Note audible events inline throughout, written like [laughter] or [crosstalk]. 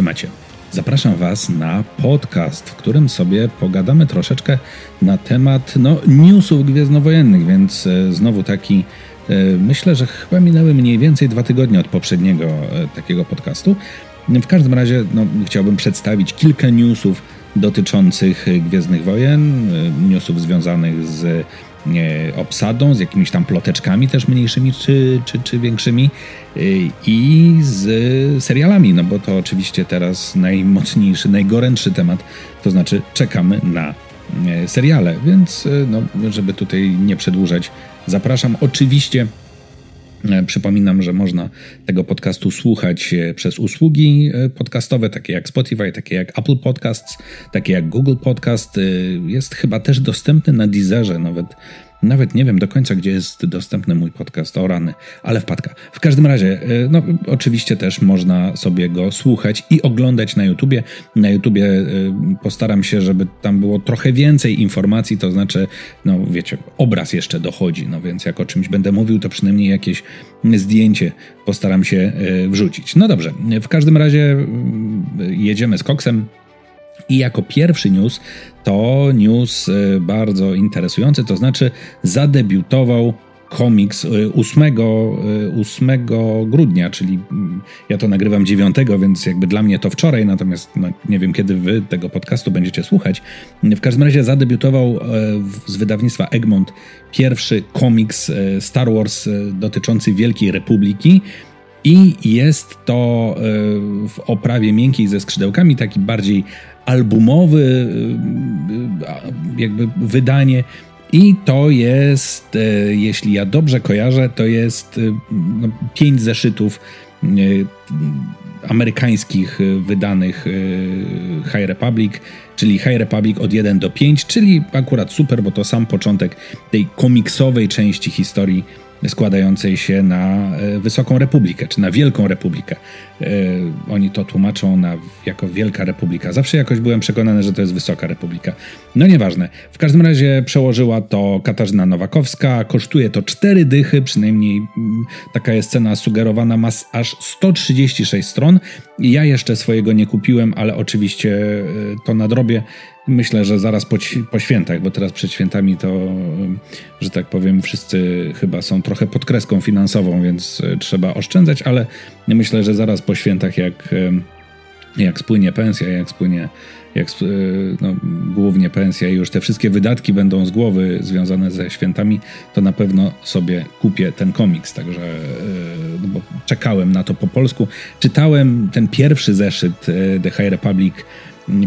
się macie? Zapraszam Was na podcast, w którym sobie pogadamy troszeczkę na temat no, newsów gwiezdnowojennych, więc e, znowu taki, e, myślę, że chyba minęły mniej więcej dwa tygodnie od poprzedniego e, takiego podcastu. W każdym razie no, chciałbym przedstawić kilka newsów dotyczących Gwiezdnych Wojen, newsów związanych z obsadą, z jakimiś tam ploteczkami też mniejszymi czy, czy, czy większymi i z serialami, no bo to oczywiście teraz najmocniejszy, najgorętszy temat, to znaczy czekamy na e, seriale, więc e, no, żeby tutaj nie przedłużać, zapraszam oczywiście E, przypominam, że można tego podcastu słuchać e, przez usługi e, podcastowe, takie jak Spotify, takie jak Apple Podcasts, takie jak Google Podcast. Jest chyba też dostępny na Deezerze, nawet nawet nie wiem do końca, gdzie jest dostępny mój podcast o rany, ale wpadka. W każdym razie, e, no oczywiście też można sobie go słuchać i oglądać na YouTubie. Na YouTubie e, postaram się, żeby tam było trochę więcej informacji, to znaczy, no wiecie, obraz jeszcze dochodzi, no więc jak o czymś będę mówił, to przynajmniej jakieś zdjęcie postaram się e, wrzucić. No dobrze, w każdym razie jedziemy z koksem. I jako pierwszy news to news e, bardzo interesujący, to znaczy zadebiutował komiks 8, e, 8 e, grudnia, czyli mm, ja to nagrywam 9, więc jakby dla mnie to wczoraj, natomiast no, nie wiem kiedy wy tego podcastu będziecie słuchać. W każdym razie zadebiutował z wydawnictwa Egmont pierwszy komiks Star Wars dotyczący Wielkiej Republiki. I jest to w oprawie miękkiej ze skrzydełkami, taki bardziej albumowy y, jakby wydanie. I to jest, jeśli ja dobrze kojarzę, to jest y, no, pięć zeszytów y, amerykańskich wydanych High Republic, czyli High Republic od 1 do 5, czyli akurat super, bo to sam początek tej komiksowej części historii składającej się na e, Wysoką Republikę, czy na Wielką Republikę. E, oni to tłumaczą na, jako Wielka Republika. Zawsze jakoś byłem przekonany, że to jest Wysoka Republika. No nieważne. W każdym razie przełożyła to Katarzyna Nowakowska. Kosztuje to cztery dychy, przynajmniej mm, taka jest cena sugerowana. Ma aż 136 stron. Ja jeszcze swojego nie kupiłem, ale oczywiście e, to nadrobię. Myślę, że zaraz po, po, świętach, bo teraz przed świętami to, że tak powiem, wszyscy chyba są trochę pod kreską finansową, więc e, trzeba oszczędzać, ale myślę, że zaraz po świętach, jak, e, jak spłynie pensja, jak spłynie jak, e, no, głównie pensja i już te wszystkie wydatki będą z głowy związane ze świętami, to na pewno sobie kupię ten komiks. Także no bo czekałem na to po polsku. Czytałem ten pierwszy zeszyt The High Republic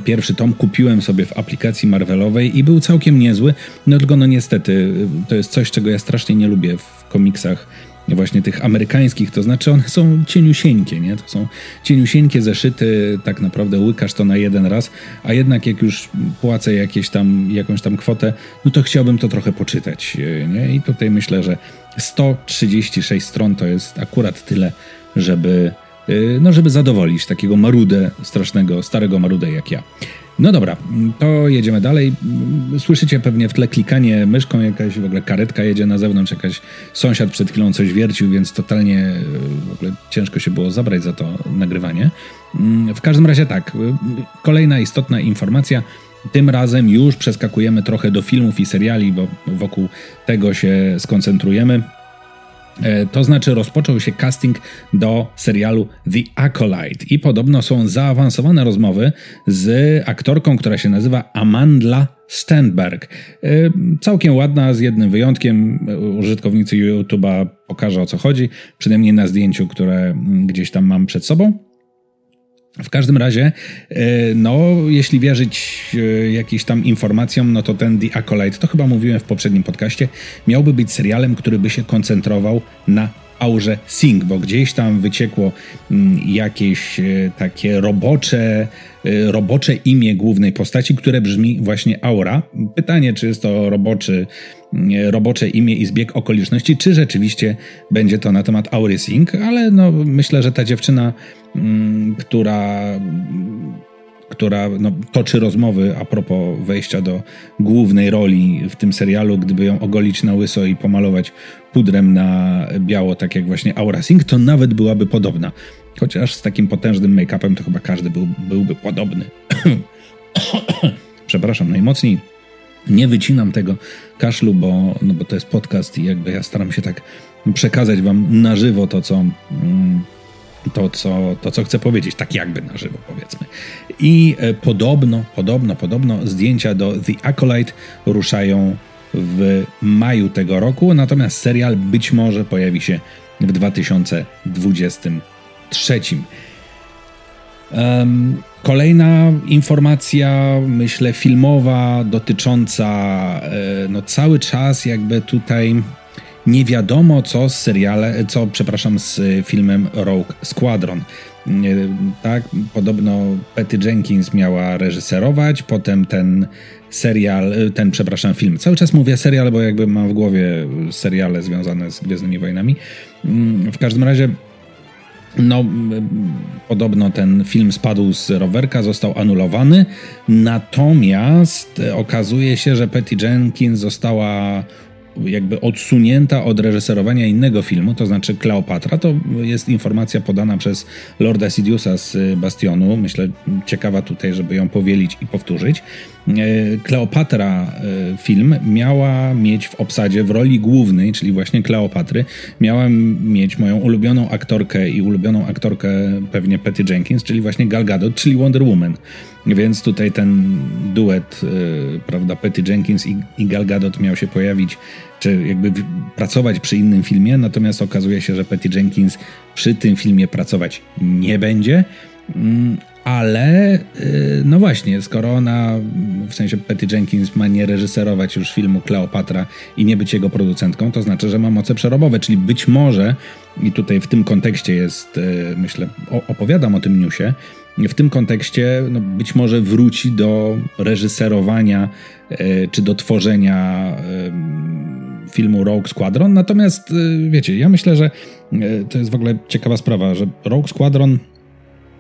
Pierwszy tom kupiłem sobie w aplikacji Marvelowej i był całkiem niezły, no tylko no niestety to jest coś, czego ja strasznie nie lubię w komiksach właśnie tych amerykańskich, to znaczy one są cieniusieńkie, nie? To są cieniusieńkie zeszyty, tak naprawdę łykasz to na jeden raz, a jednak jak już płacę jakieś tam, jakąś tam kwotę, no to chciałbym to trochę poczytać, nie? I tutaj myślę, że 136 stron to jest akurat tyle, żeby Y, no żeby zadowolić takiego marudę, strasznego, starego marudę jak ja. No dobra, to jedziemy dalej. Słyszycie pewnie w tle klikanie myszką, jakaś w ogóle karetka jedzie na zewnątrz, jakaś sąsiad przed chwilą coś wiercił, więc totalnie y, w ogóle ciężko się było zabrać za to nagrywanie. Mm, w każdym razie tak, y, kolejna istotna informacja. Tym razem już przeskakujemy trochę do filmów i seriali, bo wokół tego się skoncentrujemy. E, to znaczy rozpoczął się casting do serialu The Acolyte i podobno są zaawansowane rozmowy z aktorką, która się nazywa Amandla Stenberg. E, całkiem ładna, z jednym wyjątkiem. Użytkownicy YouTube'a pokażę o co chodzi, przynajmniej na zdjęciu, które gdzieś tam mam przed sobą. W każdym razie, e, no, jeśli wierzyć e, jakimś tam informacjom, no to ten The Acolyte, to chyba mówiłem w poprzednim podcaście, miałby być serialem, który by się koncentrował na aurze Sing, bo gdzieś tam wyciekło mm, jakieś e, takie robocze, robocze imię głównej postaci, które brzmi właśnie Aura. Pytanie, czy jest to roboczy, mm, robocze imię i zbieg okoliczności, czy rzeczywiście będzie to na temat Aury Sing, ale no, myślę, że ta dziewczyna Mm, która, która no, toczy rozmowy a propos wejścia do głównej roli w tym serialu, gdyby ją ogolić na łyso i pomalować pudrem na biało, tak jak właśnie Aura Singh, to nawet byłaby podobna chociaż z takim potężnym make-upem to chyba każdy był, byłby podobny. [coughs] Przepraszam najmocniej. Nie wycinam tego kaszlu, bo, no bo to jest podcast i jakby ja staram się tak przekazać wam na żywo to, co, mm, to, co, to, co chcę powiedzieć, tak jakby na żywo powiedzmy. I e, podobno, podobno, podobno zdjęcia do The Acolyte ruszają w maju tego roku, natomiast serial być może pojawi się w 2023. Um, kolejna informacja, myślę, filmowa, dotycząca e, no, cały czas jakby tutaj nie wiadomo co z seriale, co przepraszam, z filmem Rogue Squadron. Tak, podobno Patty Jenkins miała reżyserować, potem ten serial, ten, przepraszam, film. Cały czas mówię serial, bo jakby mam w głowie seriale związane z Gwiezdnymi Wojnami. Mm, w każdym razie no, podobno ten film spadł z rowerka, został anulowany, natomiast okazuje się, że Patty Jenkins została jakby odsunięta od reżyserowania innego filmu, to znaczy Kleopatra. To jest informacja podana przez Lorda Sidiousa z Bastionu. Myślę, ciekawa tutaj, żeby ją powielić i powtórzyć. E, Kleopatra e, film miała mieć w obsadzie w roli głównej, czyli właśnie Kleopatry, miała mieć moją ulubioną aktorkę i ulubioną aktorkę pewnie Patty Jenkins, czyli właśnie Gal Gadot, czyli Wonder Woman. Więc tutaj ten duet, yy, prawda, Patty Jenkins i, i Gal Gadot miał się pojawić, czy jakby pracować przy innym filmie, natomiast okazuje się, że Patty Jenkins przy tym filmie pracować nie będzie. Ale y, no właśnie, skoro ona, w sensie Patty Jenkins ma nie reżyserować już filmu Kleopatra i nie być jego producentką, to znaczy, że ma moce przerobowe, czyli być może, i tutaj w tym kontekście jest, y, myślę, opowiadam o tym newsie, w tym kontekście no, być może wróci do reżyserowania y, czy do tworzenia filmu Rogue Squadron. Natomiast wiecie, ja myślę, że to jest w ogóle ciekawa sprawa, że Rogue Squadron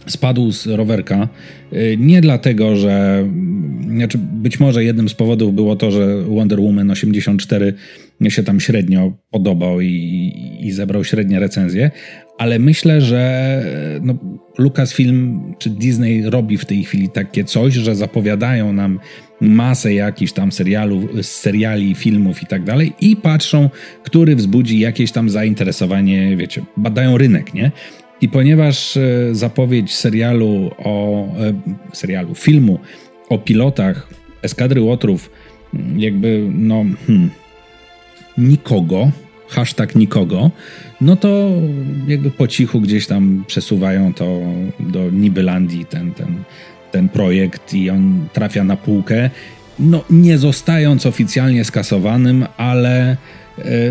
spadł z rowerka. Y, nie dlatego, że. Znaczy być może jednym z powodów było to, że Wonder Woman 84 się tam średnio podobał i, i zebrał średnie recenzje, ale myślę, że no, Lucasfilm czy Disney robi w tej chwili takie coś, że zapowiadają nam masę jakichś tam serialu, seriali, filmów i tak dalej i patrzą, który wzbudzi jakieś tam zainteresowanie, wiecie, badają rynek, nie? I ponieważ e, zapowiedź serialu o e, serialu, filmu o pilotach eskadry Łotrów mm, jakby no hmm, nikogo, hashtag nikogo, no to jakby po cichu gdzieś tam przesuwają to do Nibylandii ten, ten, ten projekt i on trafia na półkę, no nie zostając oficjalnie skasowanym, ale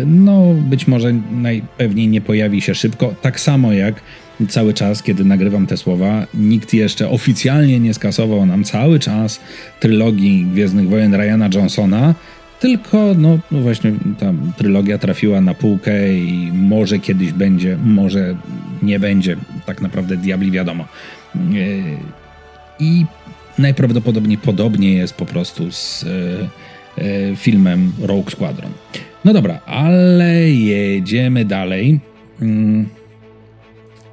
no być może najpewniej nie pojawi się szybko, tak samo jak cały czas, kiedy nagrywam te słowa, nikt jeszcze oficjalnie nie skasował nam cały czas trylogii Gwiezdnych Wojen Ryana Johnsona, tylko no, no właśnie ta trylogia trafiła na półkę i może kiedyś będzie, może nie będzie, tak naprawdę diabli wiadomo. E, I najprawdopodobniej podobnie jest po prostu z e, e, filmem Rogue Squadron. No dobra, ale jedziemy dalej. Mm.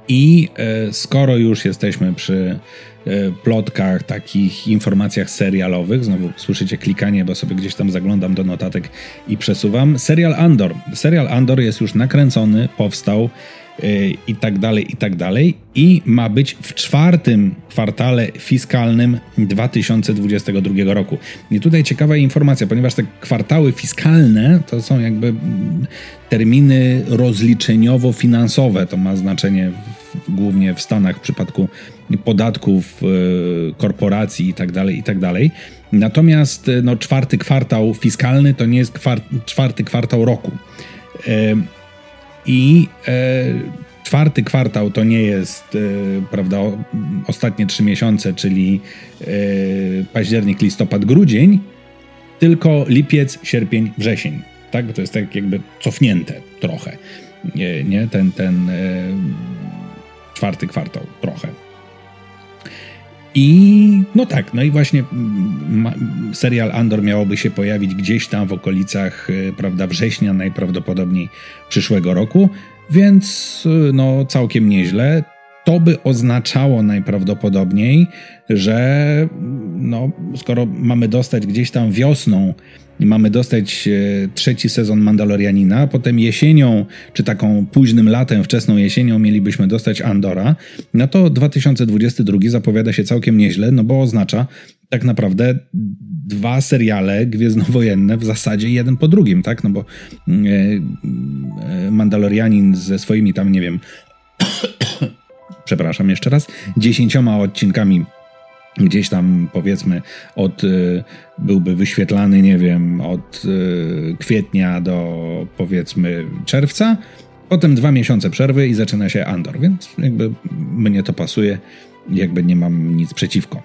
I e, skoro już jesteśmy przy e, plotkach, takich informacjach serialowych, znowu słyszycie klikanie, bo sobie gdzieś tam zaglądam do notatek i przesuwam. Serial Andor. Serial Andor jest już nakręcony, powstał i tak dalej, i tak dalej. I ma być w czwartym kwartale fiskalnym 2022 roku. I tutaj ciekawa informacja, ponieważ te kwartały fiskalne to są jakby terminy rozliczeniowo-finansowe. To ma znaczenie w, głównie w Stanach w przypadku podatków, y, korporacji i tak dalej, i tak dalej. Natomiast y, no, czwarty kwartał fiskalny to nie jest kwart czwarty kwartał roku. I e, czwarty kwartał to nie jest, e, prawda, ostatnie trzy miesiące, czyli e, październik, listopad, grudzień, tylko lipiec, sierpień, wrzesień. Tak? To jest tak jakby cofnięte trochę. Nie, nie? ten, ten e, czwarty kwartał trochę. I no tak, no i właśnie ma, serial Andor miałoby się pojawić gdzieś tam w okolicach, e, prawda, września najprawdopodobniej przyszłego roku, więc e, no całkiem nieźle. to by oznaczało najprawdopodobniej, że no, skoro mamy dostać gdzieś tam wiosną mamy dostać e, trzeci sezon Mandalorianina, potem jesienią, czy taką późnym latem, wczesną jesienią mielibyśmy dostać Andora, no to 2022 zapowiada się całkiem nieźle, no bo oznacza tak naprawdę dwa seriale gwiezdnowojenne w zasadzie jeden po drugim, tak? No bo e, e, Mandalorianin ze swoimi tam, nie wiem, [coughs] przepraszam jeszcze raz, dziesięcioma odcinkami gdzieś tam powiedzmy od y, byłby wyświetlany, nie wiem, od y, kwietnia do powiedzmy czerwca, potem dwa miesiące przerwy i zaczyna się Andor, więc jakby mnie to pasuje, jakby nie mam nic przeciwko.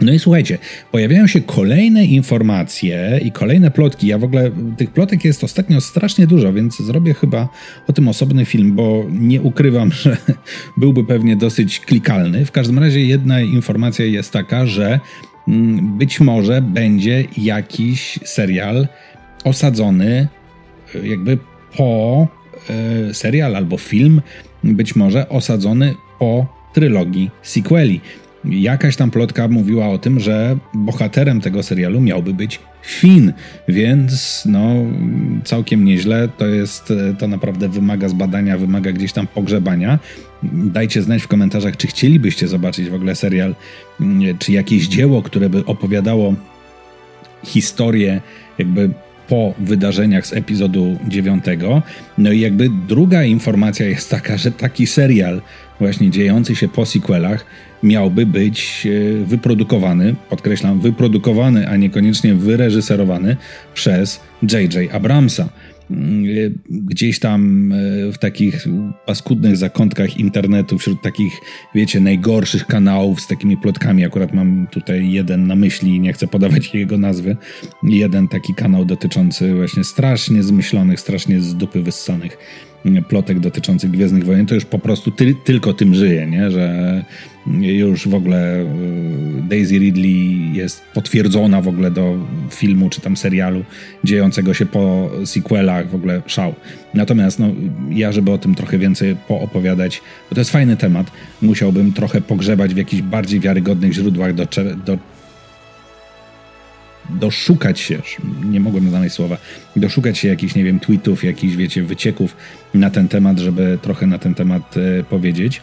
No i słuchajcie, pojawiają się kolejne informacje i kolejne plotki. Ja w ogóle tych plotek jest ostatnio strasznie dużo, więc zrobię chyba o tym osobny film, bo nie ukrywam, [laughs] że byłby pewnie dosyć klikalny. W każdym razie jedna informacja jest taka, że mm, być może będzie jakiś serial osadzony e, jakby po e, serial albo film, być może osadzony po trylogii sequeli. Jakaś tam plotka mówiła o tym, że bohaterem tego serialu miałby być Finn, więc no całkiem nieźle. To jest, to naprawdę wymaga zbadania, wymaga gdzieś tam pogrzebania. Dajcie znać w komentarzach, czy chcielibyście zobaczyć w ogóle serial, czy jakieś dzieło, które by opowiadało historię jakby po wydarzeniach z epizodu 9. No i jakby druga informacja jest taka, że taki serial właśnie dziejący się po sequelach miałby być e, wyprodukowany, podkreślam, wyprodukowany, a niekoniecznie wyreżyserowany przez J.J. Abramsa. Mm, e, gdzieś tam e, w takich paskudnych zakątkach internetu, wśród takich, wiecie, najgorszych kanałów z takimi plotkami, akurat mam tutaj jeden na myśli, nie chcę podawać [laughs] jego nazwy, jeden taki kanał dotyczący właśnie strasznie zmyślonych, strasznie z dupy wyssanych plotek dotyczących Gwiezdnych Wojen, to już po prostu ty, tylko tym żyje, nie? że już w ogóle y, Daisy Ridley jest potwierdzona w ogóle do filmu czy tam serialu dziejącego się po sequelach, w ogóle szał. Natomiast no, ja, żeby o tym trochę więcej poopowiadać, bo to jest fajny temat, musiałbym trochę pogrzebać w jakichś bardziej wiarygodnych źródłach do, do doszukać się, nie mogłem znaleźć słowa, doszukać się jakichś, nie wiem, tweetów, jakichś, wiecie, wycieków na ten temat, żeby trochę na ten temat e, powiedzieć.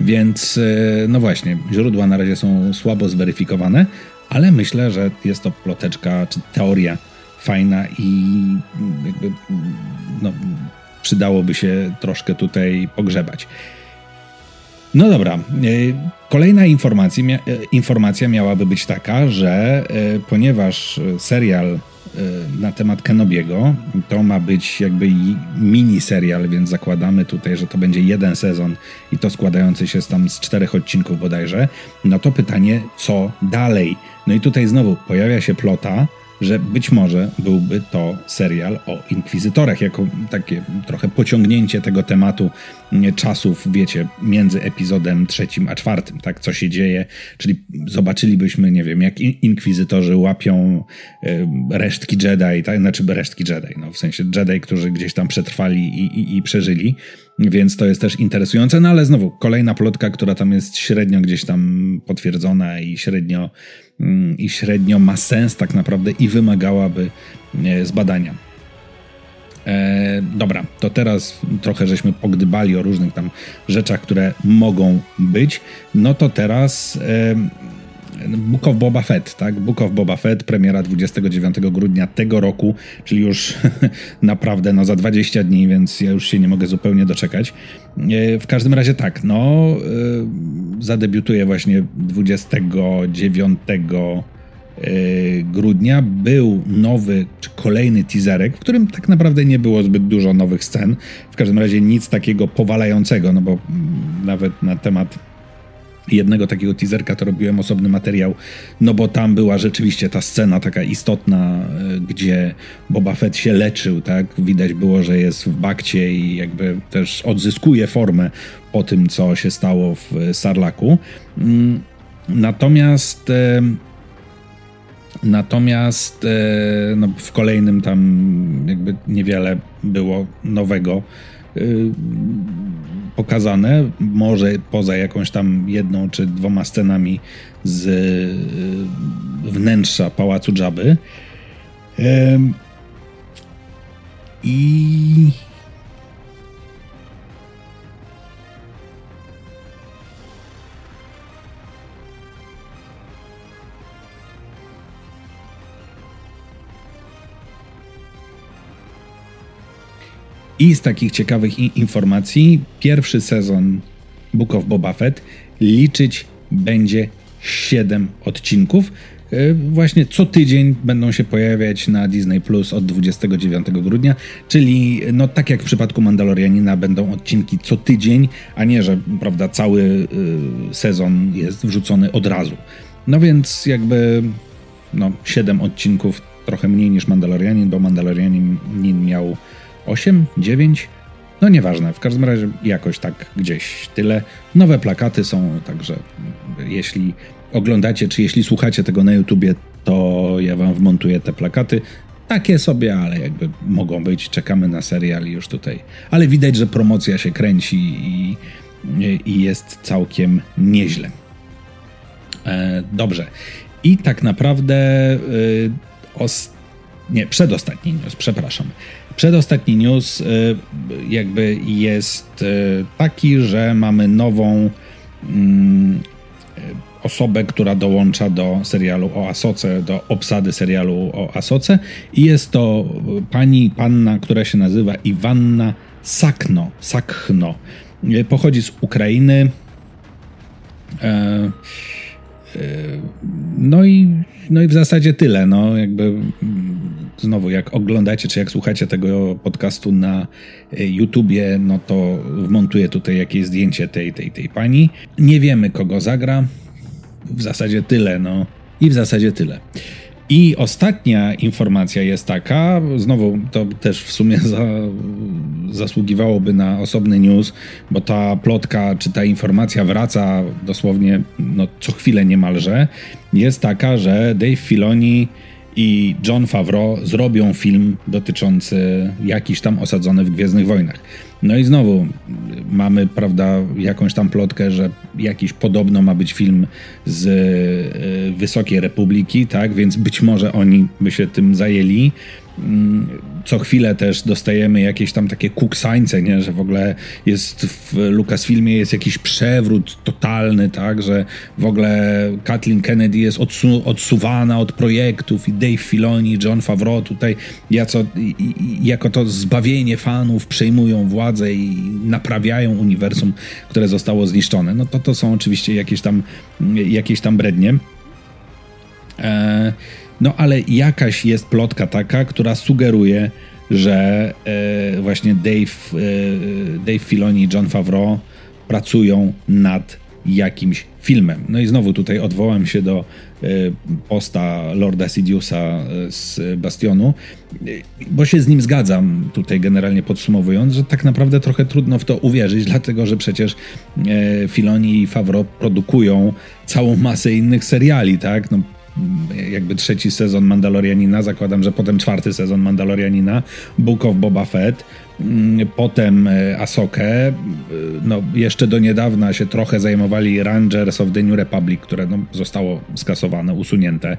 Więc, e, no właśnie, źródła na razie są słabo zweryfikowane, ale myślę, że jest to ploteczka czy teoria fajna i jakby, no, przydałoby się troszkę tutaj pogrzebać. No dobra. E, kolejna informacja, e, informacja miałaby być taka, że e, ponieważ serial na temat Kenobiego to ma być jakby mini serial, więc zakładamy tutaj, że to będzie jeden sezon i to składający się z tam z czterech odcinków bodajże, no to pytanie, co dalej? No i tutaj znowu pojawia się plota, że być może byłby to serial o inkwizytorach, jako takie trochę pociągnięcie tego tematu mm, czasów, wiecie, między epizodem trzecim a czwartym, tak, co się dzieje, czyli zobaczylibyśmy, nie wiem, jak inkwizytorzy łapią resztki Jedi, tak, znaczy resztki Jedi, no w sensie Jedi, którzy gdzieś tam przetrwali i, i, i przeżyli, więc to jest też interesujące, no ale znowu kolejna plotka, która tam jest średnio gdzieś tam potwierdzona i średnio i średnio ma sens tak naprawdę i wymagałaby e, zbadania. E, dobra, to teraz trochę żeśmy pogdybali o różnych tam rzeczach, które mogą być. No to teraz e, Book of Boba Fett, tak? Book of Boba Fett, premiera 29 grudnia tego roku, czyli już [laughs] naprawdę no, za 20 dni, więc ja już się nie mogę zupełnie doczekać. E, w każdym razie tak, no e, zadebiutuje właśnie 29 e, grudnia był nowy, czy kolejny teaserek, w którym tak naprawdę nie było zbyt dużo nowych scen. W każdym razie nic takiego powalającego, no bo nawet na temat jednego takiego teaserka to robiłem osobny materiał, no bo tam była rzeczywiście ta scena taka istotna, e, gdzie Boba Fett się leczył, tak? Widać było, że jest w bakcie i jakby też odzyskuje formę po tym, co się stało w Sarlaku. Mm, natomiast e, Natomiast e, no, w kolejnym tam jakby niewiele było nowego pokazane, może poza jakąś tam jedną czy dwoma scenami z e, wnętrza pałacu Dżaby. I I z takich ciekawych informacji, pierwszy sezon Book of Boba Fett liczyć będzie 7 odcinków. E, właśnie co tydzień będą się pojawiać na Disney Plus od 29 grudnia, czyli no tak jak w przypadku Mandalorianina będą odcinki co tydzień, a nie, że prawda cały y, sezon jest wrzucony od razu. No więc jakby no 7 odcinków trochę mniej niż Mandalorianin, bo Mandalorianin miał 8, 9, no nieważne, w każdym razie jakoś tak gdzieś tyle. Nowe plakaty są, także jeśli oglądacie, czy jeśli słuchacie tego na YouTubie, to ja wam wmontuję te plakaty. Takie sobie, ale jakby mogą być. Czekamy na serial już tutaj. Ale widać, że promocja się kręci i, i jest całkiem nieźle. E, dobrze. I tak naprawdę y, os, nie, przedostatni news, przepraszam. Przedostatni news y, jakby jest y, taki, że mamy nową mm, osobę, która dołącza do serialu o Asoce, do obsady serialu o Asoce i jest to pani, panna, która się nazywa Iwanna Sakno, Sakhno. Pochodzi z Ukrainy. E, e, no i, no i w zasadzie tyle. No, jakby znowu, jak oglądacie czy jak słuchacie tego podcastu na e, YouTubie, no to wmontuję tutaj jakieś zdjęcie tej, tej, tej pani. Nie wiemy, kogo zagra. W zasadzie tyle, no. I w zasadzie tyle. I ostatnia informacja jest taka, znowu to też w sumie za, zasługiwałoby na osobny news, bo ta plotka czy ta informacja wraca dosłownie no, co chwilę niemalże. Jest taka, że Dave Filoni i John Favreau zrobią film dotyczący jakiś tam osadzony w Gwiezdnych Wojnach. No i znowu mamy, prawda, jakąś tam plotkę, że jakiś podobno ma być film z y, Wysokiej Republiki, tak, więc być może oni by się tym zajęli. Co chwilę też dostajemy jakieś tam takie kuksańce, nie? że w ogóle jest w Lucasfilmie jest jakiś przewrót totalny, tak, że w ogóle Kathleen Kennedy jest odsu odsuwana od projektów i Dave Filoni, John Favreau tutaj jaco, jako to zbawienie fanów przejmują władzę i naprawiają uniwersum, które zostało zniszczone. No to to są oczywiście jakieś tam, jakieś tam brednie. Eee, no ale jakaś jest plotka taka, która sugeruje, że e, właśnie Dave, e, Dave Filoni i John Favreau pracują nad jakimś filmem. No i znowu tutaj odwołam się do e, posta Lorda Sidiousa e, z Bastionu, e, bo się z nim zgadzam, tutaj generalnie podsumowując, że tak naprawdę trochę trudno w to uwierzyć, dlatego że przecież Filoni i Favreau produkują całą masę innych seriali, tak? No, jakby trzeci sezon Mandalorianina, zakładam, że potem czwarty sezon Mandalorianina, Book of Boba Fett, potem e, Asokę, e, no jeszcze do niedawna się trochę zajmowali Rangers of the New Republic, które no, zostało skasowane, usunięte,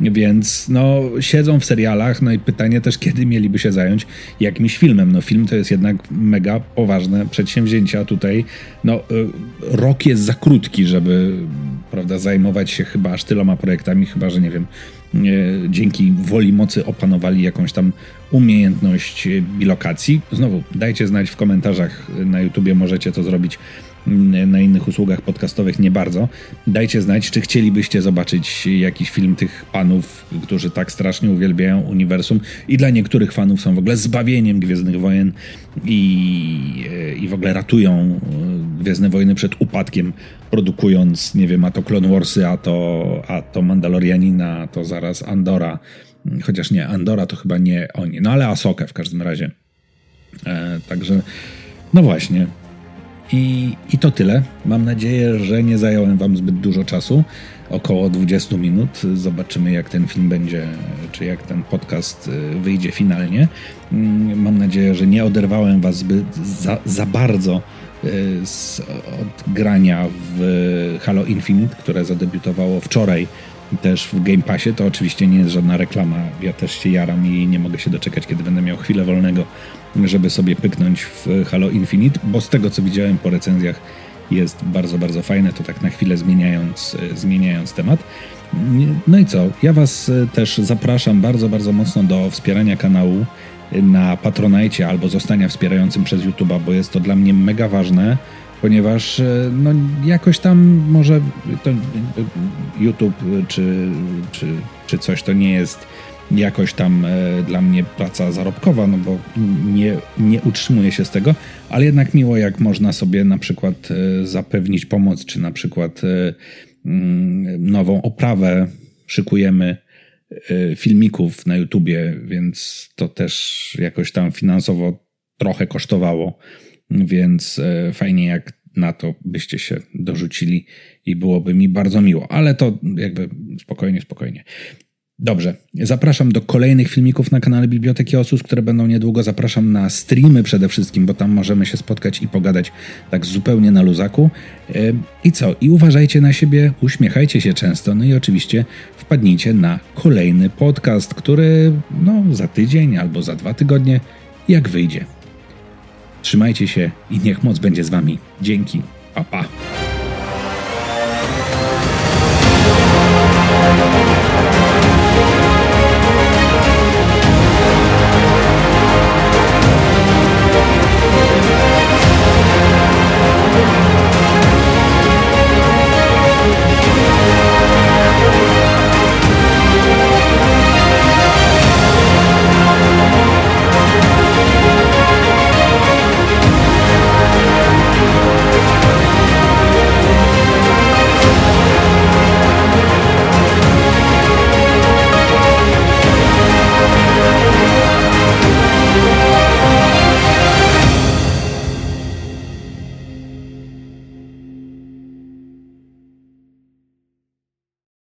więc no siedzą w serialach, no i pytanie też, kiedy mieliby się zająć jakimś filmem, no film to jest jednak mega poważne przedsięwzięcie, a tutaj no e, rok jest za krótki, żeby prawda, zajmować się chyba aż tyloma projektami, chyba że nie wiem, dzięki woli mocy opanowali jakąś tam umiejętność bilokacji. Znowu, dajcie znać w komentarzach na YouTubie, możecie to zrobić na innych usługach podcastowych nie bardzo. Dajcie znać, czy chcielibyście zobaczyć jakiś film tych panów, którzy tak strasznie uwielbiają uniwersum i dla niektórych fanów są w ogóle zbawieniem Gwiezdnych Wojen i, i w ogóle ratują e, Gwiezdne Wojny przed upadkiem, produkując, nie wiem, a to Clone Warsy, a to, a to Mandalorianina, a to zaraz Andora. Chociaż nie, Andora to chyba nie oni, no ale Asokę w każdym razie. E, także, no właśnie, i, I to tyle. Mam nadzieję, że nie zająłem Wam zbyt dużo czasu. Około 20 minut. Zobaczymy, jak ten film będzie, czy jak ten podcast y, wyjdzie finalnie. Mm, mam nadzieję, że nie oderwałem Was zbyt za, za bardzo z, od grania w Halo Infinite, które zadebiutowało wczoraj też w Game Passie. To oczywiście nie jest żadna reklama. Ja też się jaram i nie mogę się doczekać, kiedy będę miał chwilę wolnego, żeby sobie pyknąć w Halo Infinite, bo z tego co widziałem po recenzjach jest bardzo, bardzo fajne. To tak na chwilę zmieniając, zmieniając temat. No i co? Ja Was też zapraszam bardzo, bardzo mocno do wspierania kanału na Patronajcie albo zostania wspierającym przez YouTube'a, bo jest to dla mnie mega ważne ponieważ e, no, jakoś tam może YouTube czy, czy, czy coś to nie jest jakoś tam e, dla mnie praca zarobkowa, no bo nie, nie utrzymuję się z tego, ale jednak miło, jak można sobie na przykład e, zapewnić pomoc, czy na przykład mm, nową oprawę szykujemy filmików na YouTubie, więc to też jakoś tam finansowo trochę kosztowało. Więc e, fajnie, jak na to byście się dorzucili i byłoby mi bardzo miło, ale to jakby spokojnie, spokojnie. Dobrze, zapraszam do kolejnych filmików na kanale Biblioteki Osus, które będą niedługo. Zapraszam na streamy przede wszystkim, bo tam możemy się spotkać i pogadać tak zupełnie na luzaku. E, I co? I uważajcie na siebie, uśmiechajcie się często, no i oczywiście wpadnijcie na kolejny podcast, który no za tydzień albo za dwa tygodnie, jak wyjdzie. Trzymajcie się i niech moc będzie z wami. Dzięki. Pa, pa.